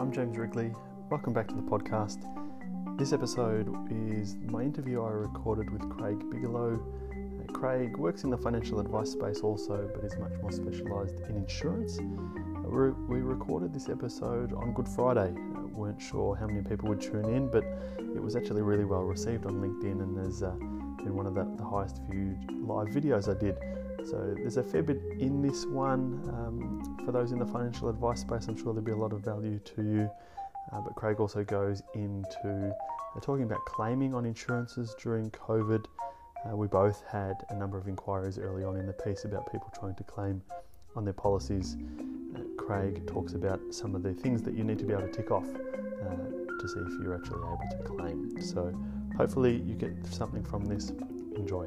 I'm James Wrigley. Welcome back to the podcast. This episode is my interview I recorded with Craig Bigelow. Craig works in the financial advice space also, but is much more specialised in insurance. We recorded this episode on Good Friday. Weren't sure how many people would tune in, but it was actually really well received on LinkedIn and there's uh, been one of the, the highest viewed live videos I did. So there's a fair bit in this one. Um, for those in the financial advice space, I'm sure there'll be a lot of value to you. Uh, but Craig also goes into uh, talking about claiming on insurances during COVID. Uh, we both had a number of inquiries early on in the piece about people trying to claim on their policies. Uh, Craig talks about some of the things that you need to be able to tick off uh, to see if you're actually able to claim. So hopefully you get something from this. Enjoy.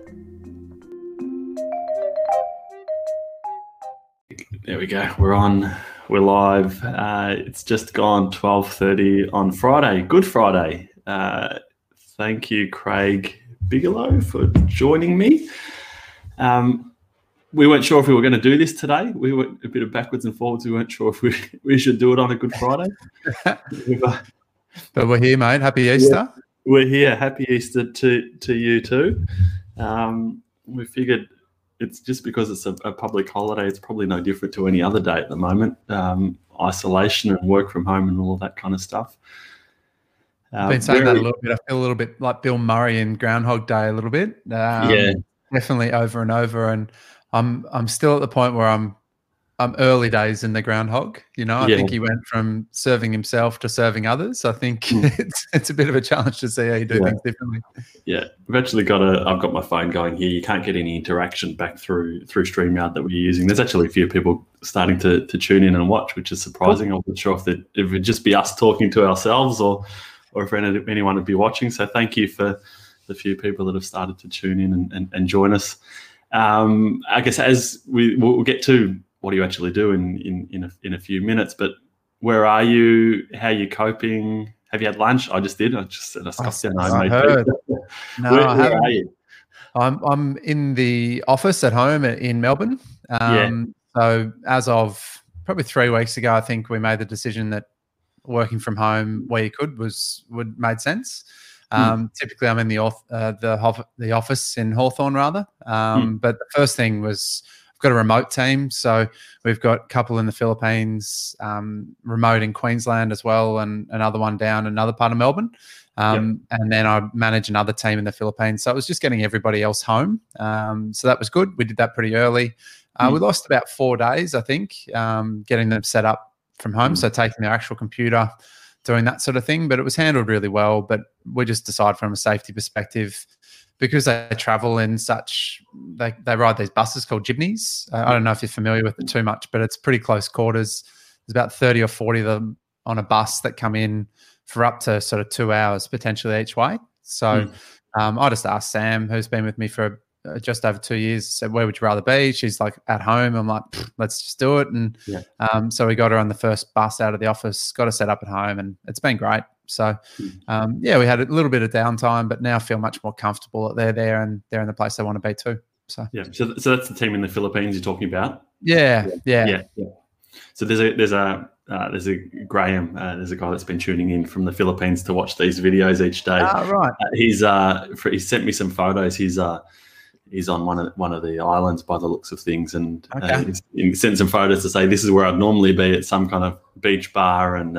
There we go. We're on. We're live. Uh, it's just gone twelve thirty on Friday. Good Friday. Uh, thank you, Craig Bigelow, for joining me. Um, we weren't sure if we were going to do this today. We went a bit of backwards and forwards. We weren't sure if we, we should do it on a Good Friday. But we're here, mate. Happy Easter. Yeah, we're here. Happy Easter to to you too. Um, we figured it's just because it's a, a, public holiday. It's probably no different to any other day at the moment. Um, isolation and work from home and all of that kind of stuff. I've been saying that a little bit. I feel a little bit like Bill Murray in Groundhog Day, a little bit. Um, yeah, definitely over and over. And I'm I'm still at the point where I'm um, early days in the groundhog. You know, I yeah. think he went from serving himself to serving others. I think mm. it's it's a bit of a challenge to see how you do yeah. things differently. Yeah, I've actually got a. I've got my phone going here. You can't get any interaction back through through Streamyard that we're using. There's actually a few people starting to to tune in and watch, which is surprising. I wasn't sure if it, if it'd just be us talking to ourselves or or if anyone would be watching. So thank you for the few people that have started to tune in and, and, and join us. Um, I guess as we we'll get to what do you actually do in in in a, in a few minutes. But where are you? How are you coping? Have you had lunch? I just did. I just said I, I, I heard. no, where, I where are you? I'm I'm in the office at home in Melbourne. Um, yeah. So as of probably three weeks ago, I think we made the decision that working from home where you could was would made sense. Hmm. Um, mm. Typically, I'm in the uh, the the office in Hawthorn rather. Um, mm. But the first thing was got a remote team. So we've got a couple in the Philippines, um, remote in Queensland as well, and another one down another part of Melbourne. Um, yep. And then I manage another team in the Philippines. So it was just getting everybody else home. Um, so that was good. We did that pretty early. Uh, mm. We lost about four days, I think, um, getting them set up from home. Mm. So taking their actual computer, doing that sort of thing. But it was handled really well. But we just decided from a safety perspective, because they travel in such they, they ride these buses called jeepneys. Uh, I don't know if you're familiar with it too much, but it's pretty close quarters. There's about 30 or 40 of them on a bus that come in for up to sort of two hours potentially each way. So mm. um, I just asked Sam, who's been with me for uh, just over two years, said, Where would you rather be? She's like, At home. I'm like, Let's just do it. And yeah. um, so we got her on the first bus out of the office, got her set up at home, and it's been great. So, hmm. um, yeah, we had a little bit of downtime, but now feel much more comfortable that they're there and they're in the place they want to be too. So, yeah, so, so that's the team in the Philippines you're talking about. Yeah, yeah, yeah. yeah. So there's a there's a uh, there's a Graham. Uh, there's a guy that's been tuning in from the Philippines to watch these videos each day. Ah, right. Uh, he's uh for, he sent me some photos. He's uh he's on one of one of the islands by the looks of things, and uh, okay. uh, he sent some photos to say this is where I'd normally be at some kind of beach bar and.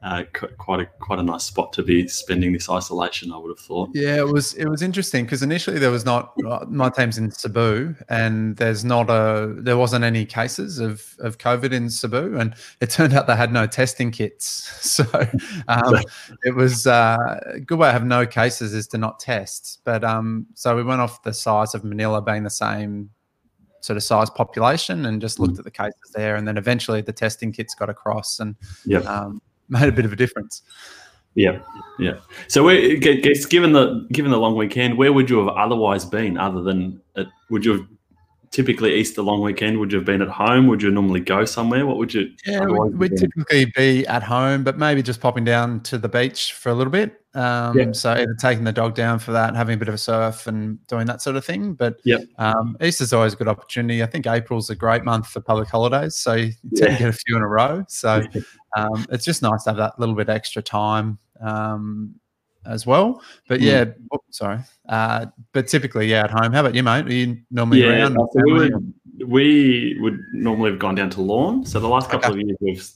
Uh, uh, quite a quite a nice spot to be spending this isolation. I would have thought. Yeah, it was it was interesting because initially there was not my team's in Cebu, and there's not a there wasn't any cases of of COVID in Cebu, and it turned out they had no testing kits. So um, it was uh, a good way to have no cases is to not test. But um, so we went off the size of Manila being the same sort of size population and just looked mm. at the cases there, and then eventually the testing kits got across, and yeah. Um, made a bit of a difference. Yeah, yeah. So, we, given the given the long weekend, where would you have otherwise been, other than at, would you have typically Easter long weekend? Would you have been at home? Would you normally go somewhere? What would you? Yeah, we'd, typically be at home, but maybe just popping down to the beach for a little bit. Um, yeah. So either taking the dog down for that, having a bit of a surf, and doing that sort of thing. But yeah, um, Easter's always a good opportunity. I think April's a great month for public holidays, so you tend yeah. to get a few in a row. So um, it's just nice to have that little bit extra time. Um, as well. But yeah, mm. oh, sorry. Uh, but typically, yeah, at home. How about you, mate? Are you normally yeah, around? So we, would, we would normally have gone down to Lorne. So the last couple okay. of years, we've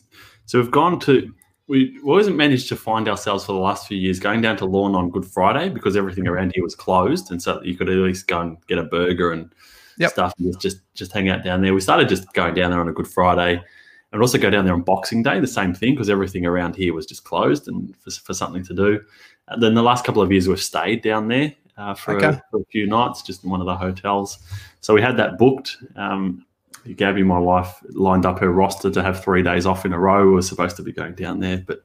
so we've gone to. We always managed to find ourselves for the last few years going down to Lorne on Good Friday because everything around here was closed, and so you could at least go and get a burger and yep. stuff and just just hang out down there. We started just going down there on a Good Friday and also go down there on Boxing Day, the same thing, because everything around here was just closed and for, for something to do. And then the last couple of years we've stayed down there uh, for, okay. a, for, a, few nights, just in one of the hotels. So we had that booked. Um, Gabby, my wife, lined up her roster to have three days off in a row. We were supposed to be going down there, but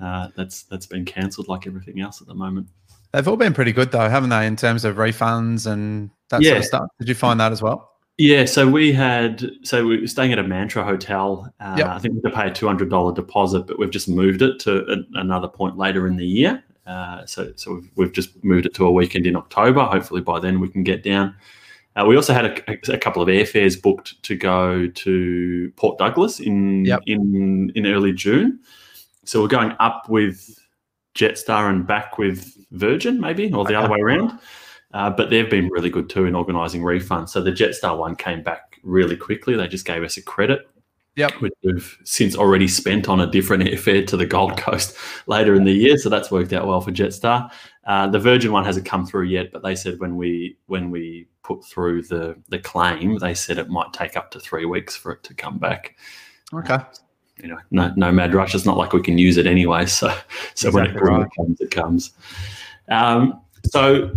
uh, that's that's been cancelled, like everything else at the moment. They've all been pretty good though, haven't they, in terms of refunds and that yeah. sort of stuff? Did you find that as well? Yeah, so we had so we were staying at a Mantra hotel. Uh, yep. I think we had to pay a two hundred dollar deposit, but we've just moved it to a, another point later in the year. Uh, so so we've, we've, just moved it to a weekend in October. Hopefully by then we can get down. Uh, we also had a, a, couple of airfares booked to go to Port Douglas in yep. in in early June. So we're going up with Jetstar and back with Virgin, maybe, or the okay. other way around. Uh, but they've been really good too in organising refunds. So the Jetstar one came back really quickly. They just gave us a credit Yep. Which we've since already spent on a different airfare to the Gold Coast later in the year. So that's worked out well for Jetstar. Uh, the Virgin one hasn't come through yet, but they said when we when we put through the the claim, they said it might take up to three weeks for it to come back. Okay. Uh, you know, no no mad rush. It's not like we can use it anyway. So so exactly when it right. comes, it comes. Um, so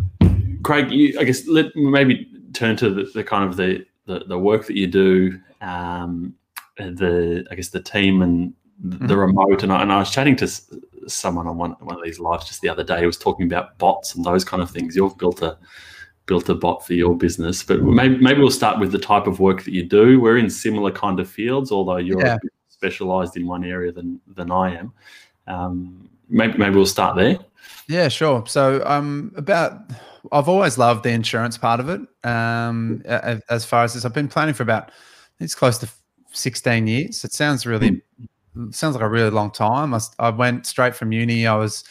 Craig, you, I guess let maybe turn to the, the kind of the, the, the work that you do. Um, the I guess the team and the mm-hmm. remote. And I, and I was chatting to someone on one one of these lives just the other day who was talking about bots and those kind of things. You've built a built a bot for your business, but maybe maybe we'll start with the type of work that you do. We're in similar kind of fields, although you're yeah. specialized in one area than than I am. Um, maybe maybe we'll start there. Yeah, sure. So um, about I've always loved the insurance part of it. Um, as far as this, I've been planning for about it's close to 16 years. It sounds really sounds like a really long time. I, I went straight from uni. I was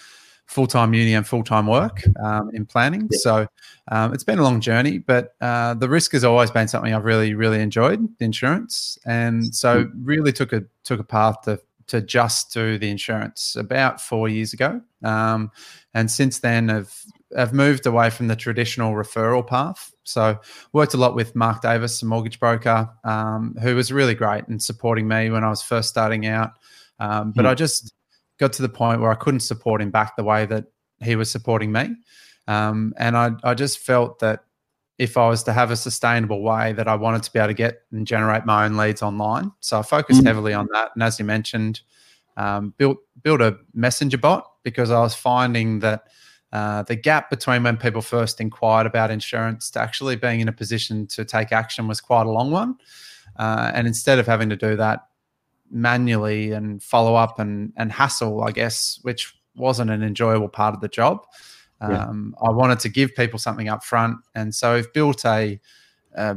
full time uni and full time work um, in planning. Yeah. So um, it's been a long journey, but uh, the risk has always been something I've really really enjoyed the insurance, and so really took a took a path to to just do the insurance about four years ago, um, and since then have have moved away from the traditional referral path so worked a lot with Mark Davis, a mortgage broker, um, who was really great in supporting me when I was first starting out. Um, but mm. I just got to the point where I couldn't support him back the way that he was supporting me. Um, and I, I just felt that if I was to have a sustainable way that I wanted to be able to get and generate my own leads online. So I focused mm. heavily on that. And as you mentioned, um, built built a messenger bot because I was finding that – uh, the gap between when people first inquired about insurance to actually being in a position to take action was quite a long one. Uh, and instead of having to do that manually and follow up and, and hassle, I guess, which wasn't an enjoyable part of the job, um, yeah. I wanted to give people something up front. And so I've built a, a,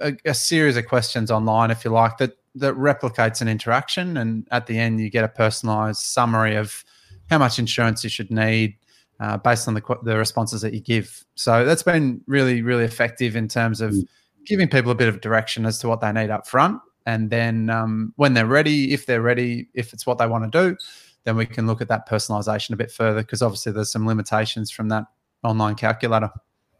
a, a series of questions online, if you like, that, that replicates an interaction. And at the end, you get a personalized summary of how much insurance you should need uh, based on the, the responses that you give. So that's been really, really effective in terms of mm. giving people a bit of direction as to what they need up front. And then um, when they're ready, if they're ready, if it's what they want to do, then we can look at that personalization a bit further because obviously there's some limitations from that online calculator.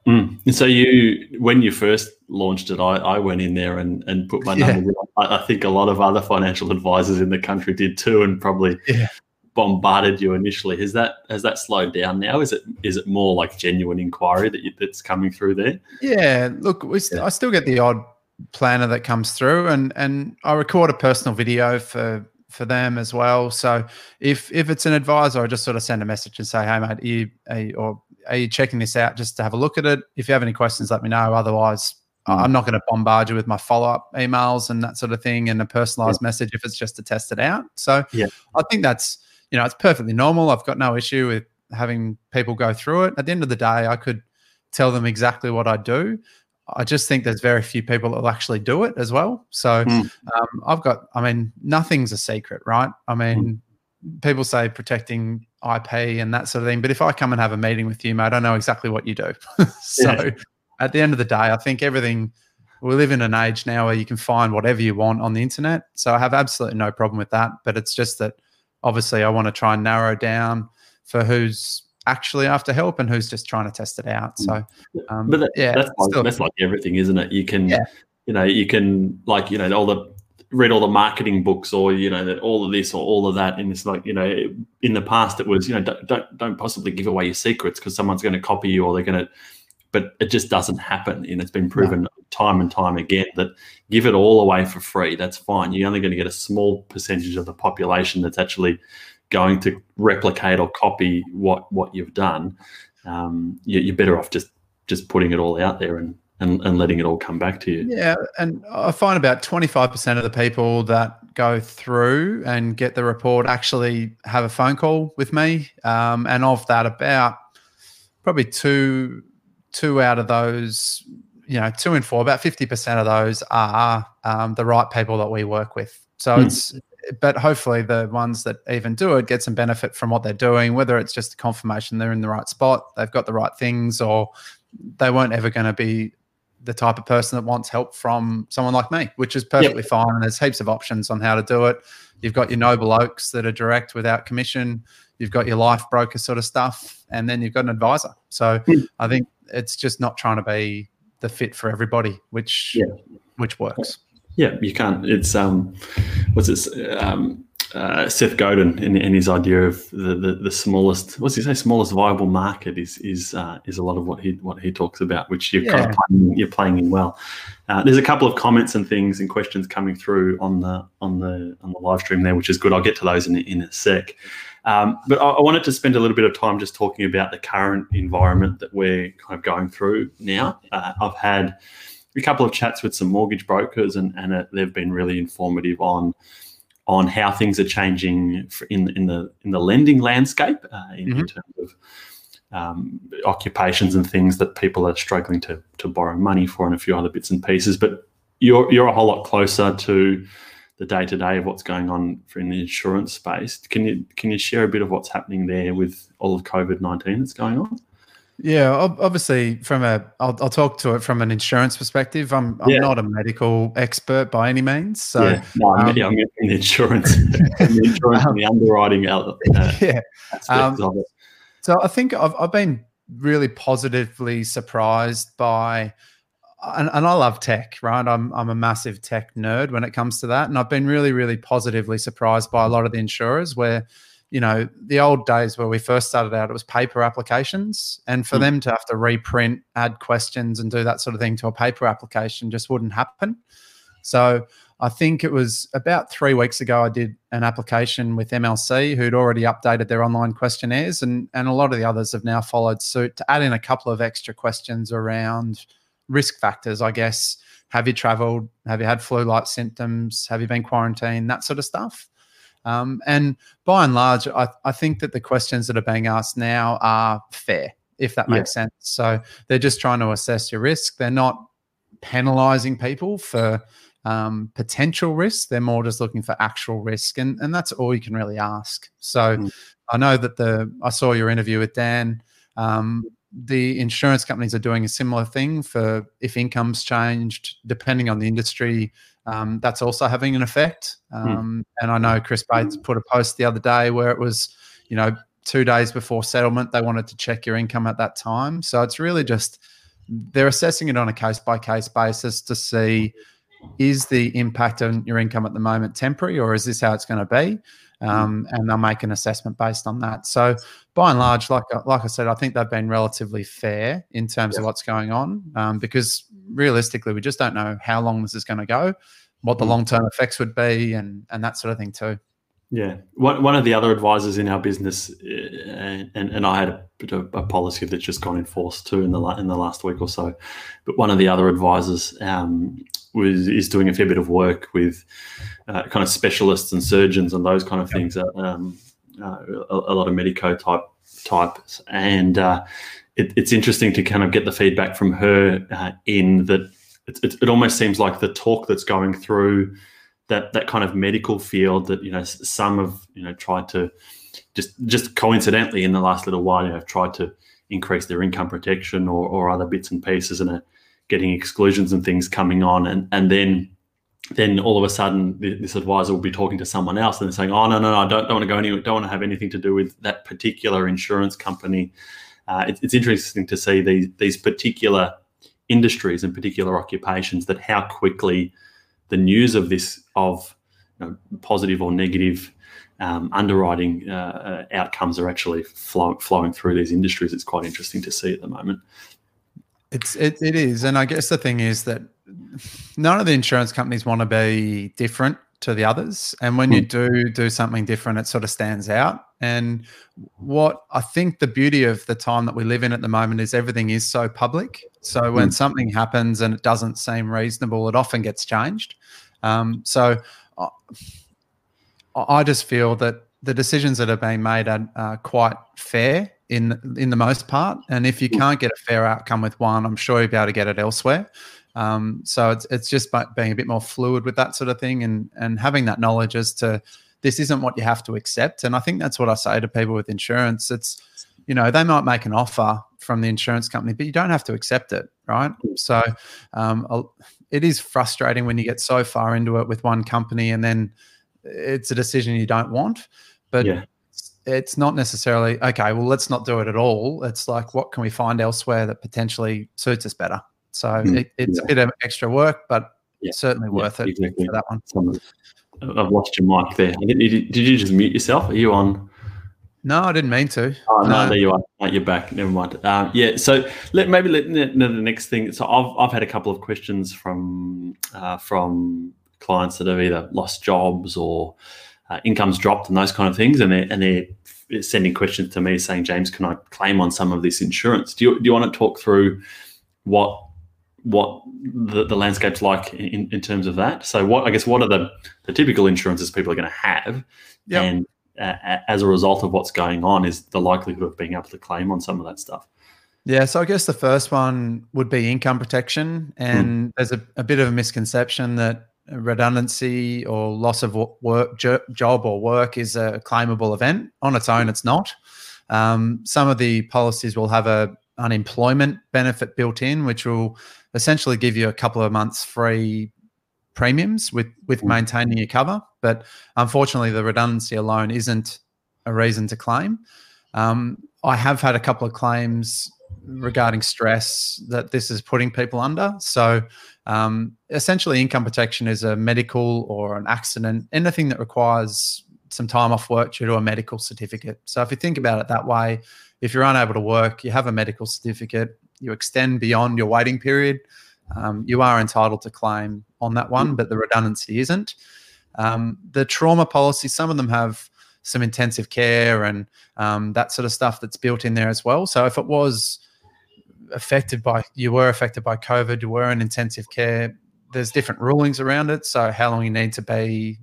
Mm. And so you, when you first launched it, I, I went in there and, and put my yeah. number. I, I, think a lot of other financial advisors in the country did too, and probably yeah bombarded you initially. Has that has that slowed down now? Is it is it more like genuine inquiry that you, that's coming through there? Yeah, look, we st- I still get the odd planner that comes through, and and I record a personal video for for them as well. So if if it's an advisor, I just sort of send a message and say, hey mate, are you, are you, or are you checking this out just to have a look at it? If you have any questions, let me know. Otherwise, hmm. I'm not going to bombard you with my follow up emails and that sort of thing and a personalized yeah. message if it's just to test it out. So yeah. I think that's, you know, it's perfectly normal. I've got no issue with having people go through it. At the end of the day, I could tell them exactly what I do. I just think there's very few people that will actually do it as well. So mm. um, I've got, I mean, nothing's a secret, right? I mean, mm. people say protecting IP and that sort of thing, but if I come and have a meeting with you, mate, I know exactly what you do. so yeah. at the end of the day, I think everything, we live in an age now where you can find whatever you want on the internet. So I have absolutely no problem with that. But it's just that obviously I want to try and narrow down for who's actually after help and who's just trying to test it out. So, um, but that, yeah, that's like, that's like everything, isn't it? You can, yeah. you know, you can like you know all the read all the marketing books or you know that all of this or all of that and it's like you know in the past it was you know don't don't, don't possibly give away your secrets because someone's going to copy you or they're going to but it just doesn't happen and it's been proven no. Time and time again that give it all away for free that's fine. You're only going to get a small percentage of the population that's actually going to replicate or copy what what you've done, um, you, are better off just just putting it all out there and, and and letting it all come back to you. Yeah, and I find about twenty five percent of the people that go through and get the report actually have a phone call with me, um, and of that, about probably two two out of those you know, two in four, about 50% of those are um, the right people that we work with. So mm. it's but hopefully the ones that even do it get some benefit from what they're doing, whether it's just a confirmation they're in the right spot, they've got the right things, or they weren't ever going to be the type of person that wants help from someone like me, which is perfectly yep. fine. And there's heaps of options on how to do it. You've got your NobleOaks that are direct without commission. You've got your Lifebroker sort of stuff, and then you've got an advisor. So mm. I think it's just not trying to be the fit for everybody, which yeah. which works. Yeah, you can't. It's um, what's this? Um, uh, Seth Godin in, in, his idea of the, the, the smallest, what's he say, smallest viable market is is uh, is a lot of what he what he talks about, which you're yeah. kind of playing, you're playing in well. Uh, there's a couple of comments and things and questions coming through on the on the on the live stream there, which is good. I'll get to those in in a sec. Um, but I, I, wanted to spend a little bit of time just talking about the current environment that we're kind of going through now. Uh, I've had a couple of chats with some mortgage brokers, and, and they've been really informative on on how things are changing in in the in the lending landscape uh, in, mm-hmm. in, terms of um, occupations and things that people are struggling to to borrow money for, and a few other bits and pieces. But you're you're a whole lot closer to the day to day of what's going on in the insurance space. Can you can you share a bit of what's happening there with all of COVID nineteen that's going on? Yeah, obviously, from a, I'll, I'll talk to it from an insurance perspective. I'm, I'm yeah. not a medical expert by any means. So, yeah. no, I'm, um, I'm in the insurance, in the insurance um, and the underwriting uh, yeah. Um, of it. So, I think I've, I've been really positively surprised by, and, and I love tech, right? I'm, I'm a massive tech nerd when it comes to that. And I've been really, really positively surprised by a lot of the insurers where, you know, the old days where we first started out, it was paper applications. And for mm. them to have to reprint, add questions, and do that sort of thing to a paper application just wouldn't happen. So I think it was about three weeks ago, I did an application with MLC who'd already updated their online questionnaires. And, and a lot of the others have now followed suit to add in a couple of extra questions around risk factors, I guess. Have you traveled? Have you had flu like symptoms? Have you been quarantined? That sort of stuff. Um, and by and large, I, I, think that the questions that are being asked now are fair, if that makes yeah. sense. So they're just trying to assess your risk. They're not penalizing people for um, potential risk. They're more just looking for actual risk, and and that's all you can really ask. So mm. I know that the I saw your interview with Dan. Um, the insurance companies are doing a similar thing for if income's changed, depending on the industry um, that's also having an effect. Hmm. Um, mm. And I know Chris Bates put a post the other day where it was, you know, two days before settlement, they wanted to check your income at that time. So it's really just they're assessing it on a case by case basis to see is the impact on your income at the moment temporary or is this how it's going to be? Um, and they'll make an assessment based on that. So, by and large, like like I said, I think they've been relatively fair in terms of what's going on um, because realistically, we just don't know how long this is going to go what the hmm. long term effects would be and and that sort of thing too. Yeah, one one of the other advisors in our business, uh, and and I had a bit of a policy that's just gone in force too in the in the last week or so. But one of the other advisors um, was is doing a fair bit of work with uh, kind of specialists and surgeons and those kind of things. Uh, um, uh, a, a, lot of medico type types, and uh, it, it's interesting to kind of get the feedback from her uh, in that it, it, it almost seems like the talk that's going through that that kind of medical field that you know some have you know tried to just just coincidentally in the last little while you know have tried to increase their income protection or, or other bits and pieces and are getting exclusions and things coming on and and then then all of a sudden this advisor will be talking to someone else and they're saying oh no no no I don't, don't want to go anywhere don't want to have anything to do with that particular insurance company uh, it, it's interesting to see these these particular industries and particular occupations that how quickly the news of this of you know, positive or negative um, underwriting uh, uh, outcomes are actually flow, flowing through these industries. It's quite interesting to see at the moment. It's it, it is, and I guess the thing is that none of the insurance companies want to be different to the others, and when mm. you hmm. do do something different, it sort of stands out. And what I think the beauty of the time that we live in at the moment is everything is so public. So when mm. something happens and it doesn't seem reasonable, it often gets changed. Um, so I, I just feel that the decisions that are being made are, are quite fair in in the most part. And if you can't get a fair outcome with one, I'm sure you'll be able to get it elsewhere. Um, so it's it's just being a bit more fluid with that sort of thing and and having that knowledge as to this isn't what you have to accept. And I think that's what I say to people with insurance. It's, you know, they might make an offer from the insurance company, but you don't have to accept it, right? So um, it is frustrating when you get so far into it with one company and then it's a decision you don't want. But yeah. It's not necessarily, okay, well, let's not do it at all. It's like, what can we find elsewhere that potentially suits us better? So mm, it, it's yeah. a bit of extra work, but yeah. certainly worth it exactly. for that one. I've lost your mic there. Did, did you just mute yourself? Are you on? No, I didn't mean to. Oh no, no there you are. You're back. Never mind. Um, yeah. So let maybe let the next thing. So I've I've had a couple of questions from uh, from clients that have either lost jobs or uh, incomes dropped and those kind of things, and they're and they're sending questions to me saying, James, can I claim on some of this insurance? Do you do you want to talk through what what the, the landscape's like in, in terms of that. So, what I guess what are the, the typical insurances people are going to have, yep. and uh, as a result of what's going on, is the likelihood of being able to claim on some of that stuff. Yeah, so I guess the first one would be income protection, and mm. there's a, a bit of a misconception that redundancy or loss of work, job or work is a claimable event. On its own, it's not. Um, some of the policies will have a unemployment benefit built in, which will essentially give you a couple of months free premiums with with mm. maintaining your cover. But unfortunately, the redundancy alone isn't a reason to claim. Um, I have had a couple of claims regarding stress that this is putting people under. So um, essentially, income protection is a medical or an accident, anything that requires some time off work due to a medical certificate. So if you think about it that way, if you're unable to work, you have a medical certificate, you extend beyond your waiting period, um, you are entitled to claim on that one, but the redundancy isn't. Um, the trauma policy, some of them have some intensive care and um, that sort of stuff that's built in there as well. So if it was affected by, you were affected by COVID, you were in intensive care, there's different rulings around it. So how long you need to be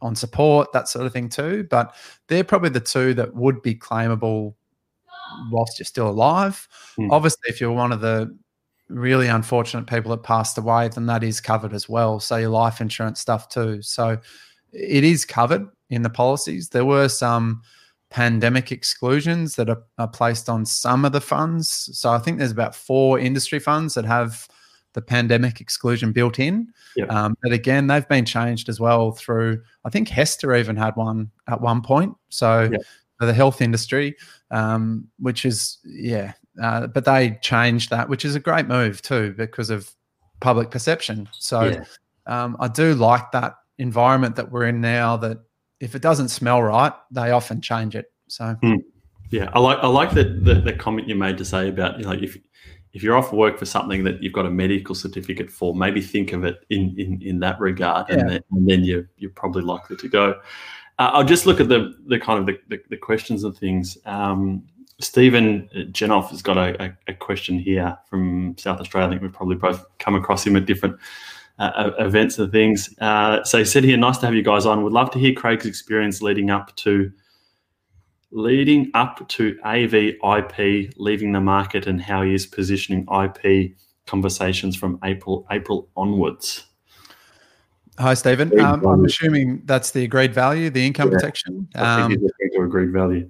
on support, that sort of thing too. But they're probably the two that would be claimable whilst you're still alive. Mm. Obviously, if you're one of the really unfortunate people that passed away, then that is covered as well. So your life insurance stuff too. So it is covered in the policies. There were some pandemic exclusions that are, are placed on some of the funds. So I think there's about four industry funds that have the pandemic exclusion built in. Yep. Um, but again, they've been changed as well through, I think HESTA even had one at one point. So yep. the health industry um, which is yeah. Uh, but they changed that, which is a great move too because of public perception. So yeah. um, I do like that environment that we're in now. That if it doesn't smell right, they often change it. So mm. yeah, I like I like that the, the comment you made to say about you know if if you're off work for something that you've got a medical certificate for, maybe think of it in in, in that regard, yeah. and, then, and then you're you're probably likely to go. Uh, I'll just look at the the kind of the, the, the questions and things. Um, Stephen Genoff has got a, a, question here from South Australia. I think we've probably both come across him at different uh, events and things. Uh, so he said here, nice to have you guys on. Would love to hear Craig's experience leading up to leading up to AVIP leaving the market and how he is positioning IP conversations from April April onwards. Hi, Stephen. Um, I'm assuming that's the agreed value, the income yeah. protection. I think um, agreed value.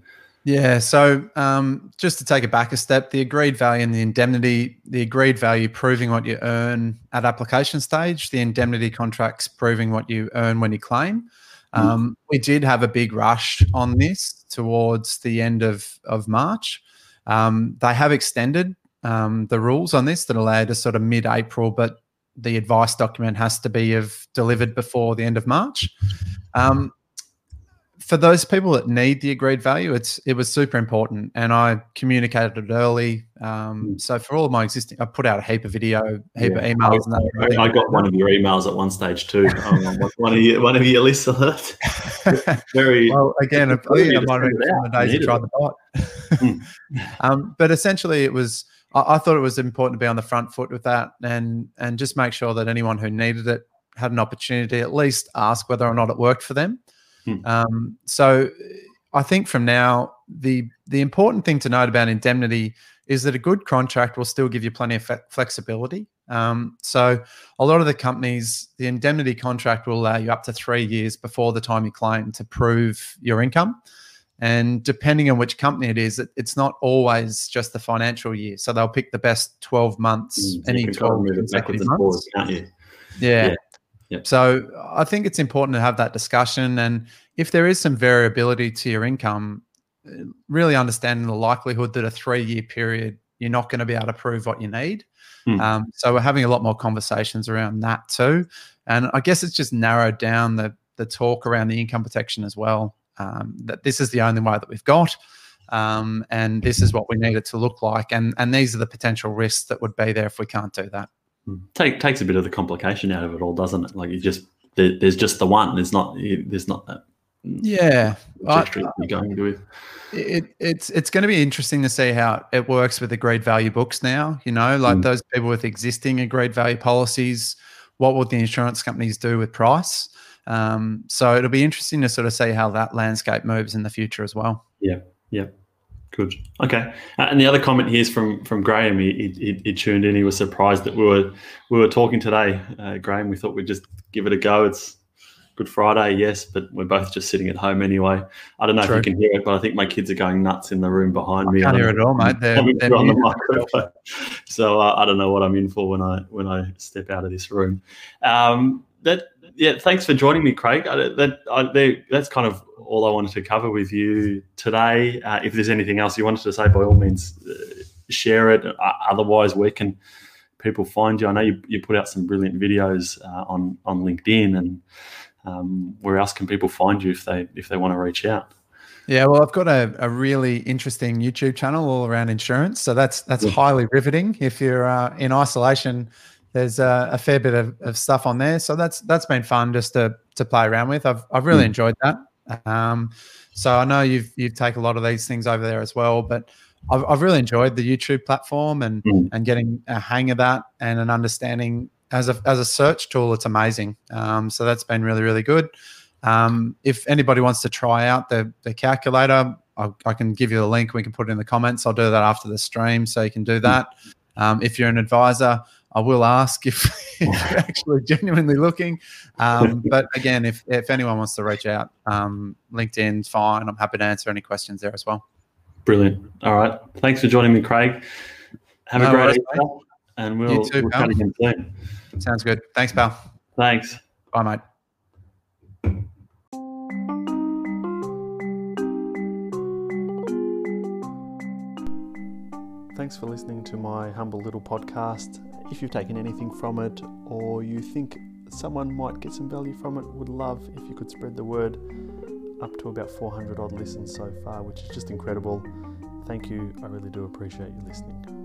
Yeah. So um, just to take it back a step, the agreed value and the indemnity, the agreed value proving what you earn at application stage, the indemnity contracts proving what you earn when you claim. Mm-hmm. Um, we did have a big rush on this towards the end of, of March. Um, they have extended um, the rules on this that allow to sort of mid April, but the advice document has to be of delivered before the end of March. Um, for those people that need the agreed value, it's it was super important, and I communicated it early. Um, hmm. so for all of my existing, I put out a heap of video, heap yeah. of emails. I, and that. I, I got one of your emails at one stage too. um, one of your one of your lists alert. Very well. Again, I might have been the days you tried the bot. Hmm. um, but essentially, it was. I, I thought it was important to be on the front foot with that, and and just make sure that anyone who needed it had an opportunity to at least ask whether or not it worked for them. Hmm. Um, so I think from now, the the important thing to note about indemnity is that a good contract will still give you plenty of flexibility. Um, so a lot of the companies, the indemnity contract will allow you up to three years before the time you claim to prove your income. And depending on which company it is, it, it's not always just the financial year. So they'll pick the best 12 months, mm, any 12 consecutive months. yeah. yeah. Yep. So I think it's important to have that discussion. And if there is some variability to your income, uh, really understanding the likelihood that a three year period, you're not going to be able to prove what you need. Mm. Um, so we're having a lot more conversations around that too. And I guess it's just narrowed down the, the talk around the income protection as well. Um, that this is the only way that we've got. Um, and this is what we need it to look like. And, and these are the potential risks that would be there if we can't do that. Take, takes a bit of the complication out of it all, doesn't it? Like you just there, there's just the one. There's not there's not that. Yeah, I, you're going with. It, it's it's going to be interesting to see how it works with the agreed value books now. You know, like mm. those people with existing agreed value policies. What would the insurance companies do with price? Um, so it'll be interesting to sort of see how that landscape moves in the future as well. Yeah, yeah. Good. Okay. Uh, and the other comment here is from from Graham. He, he, he, tuned in. He was surprised that we were we were talking today. Uh, Graham, we thought we'd just give it a go. It's Good Friday, yes, but we're both just sitting at home anyway. I don't know True. if you can hear it, but I think my kids are going nuts in the room behind me. I can't hear it all, mate. They're, they're on the microphone. So uh, I don't know what I'm in for when I when I step out of this room. Um, that yeah, thanks for joining me, Craig. I, that I, that's kind of all I wanted to cover with you today. Uh, if there's anything else you wanted to say, by all means, uh, share it. Uh, otherwise, where can people find you? I know you, you put out some brilliant videos uh, on on LinkedIn, and um, where else can people find you if they if they want to reach out? Yeah, well, I've got a, a really interesting YouTube channel all around insurance, so that's that's yeah. highly riveting. If you're uh, in isolation there's a, a fair bit of, of, stuff on there. So that's that's been fun just to to play around with. I've I've really mm. enjoyed that. Um, so I know you've you've taken a lot of these things over there as well, but I've, I've really enjoyed the YouTube platform and mm. and getting a hang of that and an understanding as a as a search tool. It's amazing. Um, so that's been really really good. Um, if anybody wants to try out the the calculator, I, I, can give you the link. We can put it in the comments. I'll do that after the stream, so you can do mm. that. Um, if you're an advisor, I will ask if, if you're actually genuinely looking. Um, but again, if, if anyone wants to reach out, um, LinkedIn's fine. I'm happy to answer any questions there as well. Brilliant. All right. Thanks for joining me, Craig. Have no a great day, and we'll, too, we'll chat again soon. Sounds good. Thanks, pal. Thanks. Bye, mate. Thanks for listening to my humble little podcast. If you've taken anything from it or you think someone might get some value from it, would love if you could spread the word. Up to about 400 odd listens so far, which is just incredible. Thank you. I really do appreciate you listening.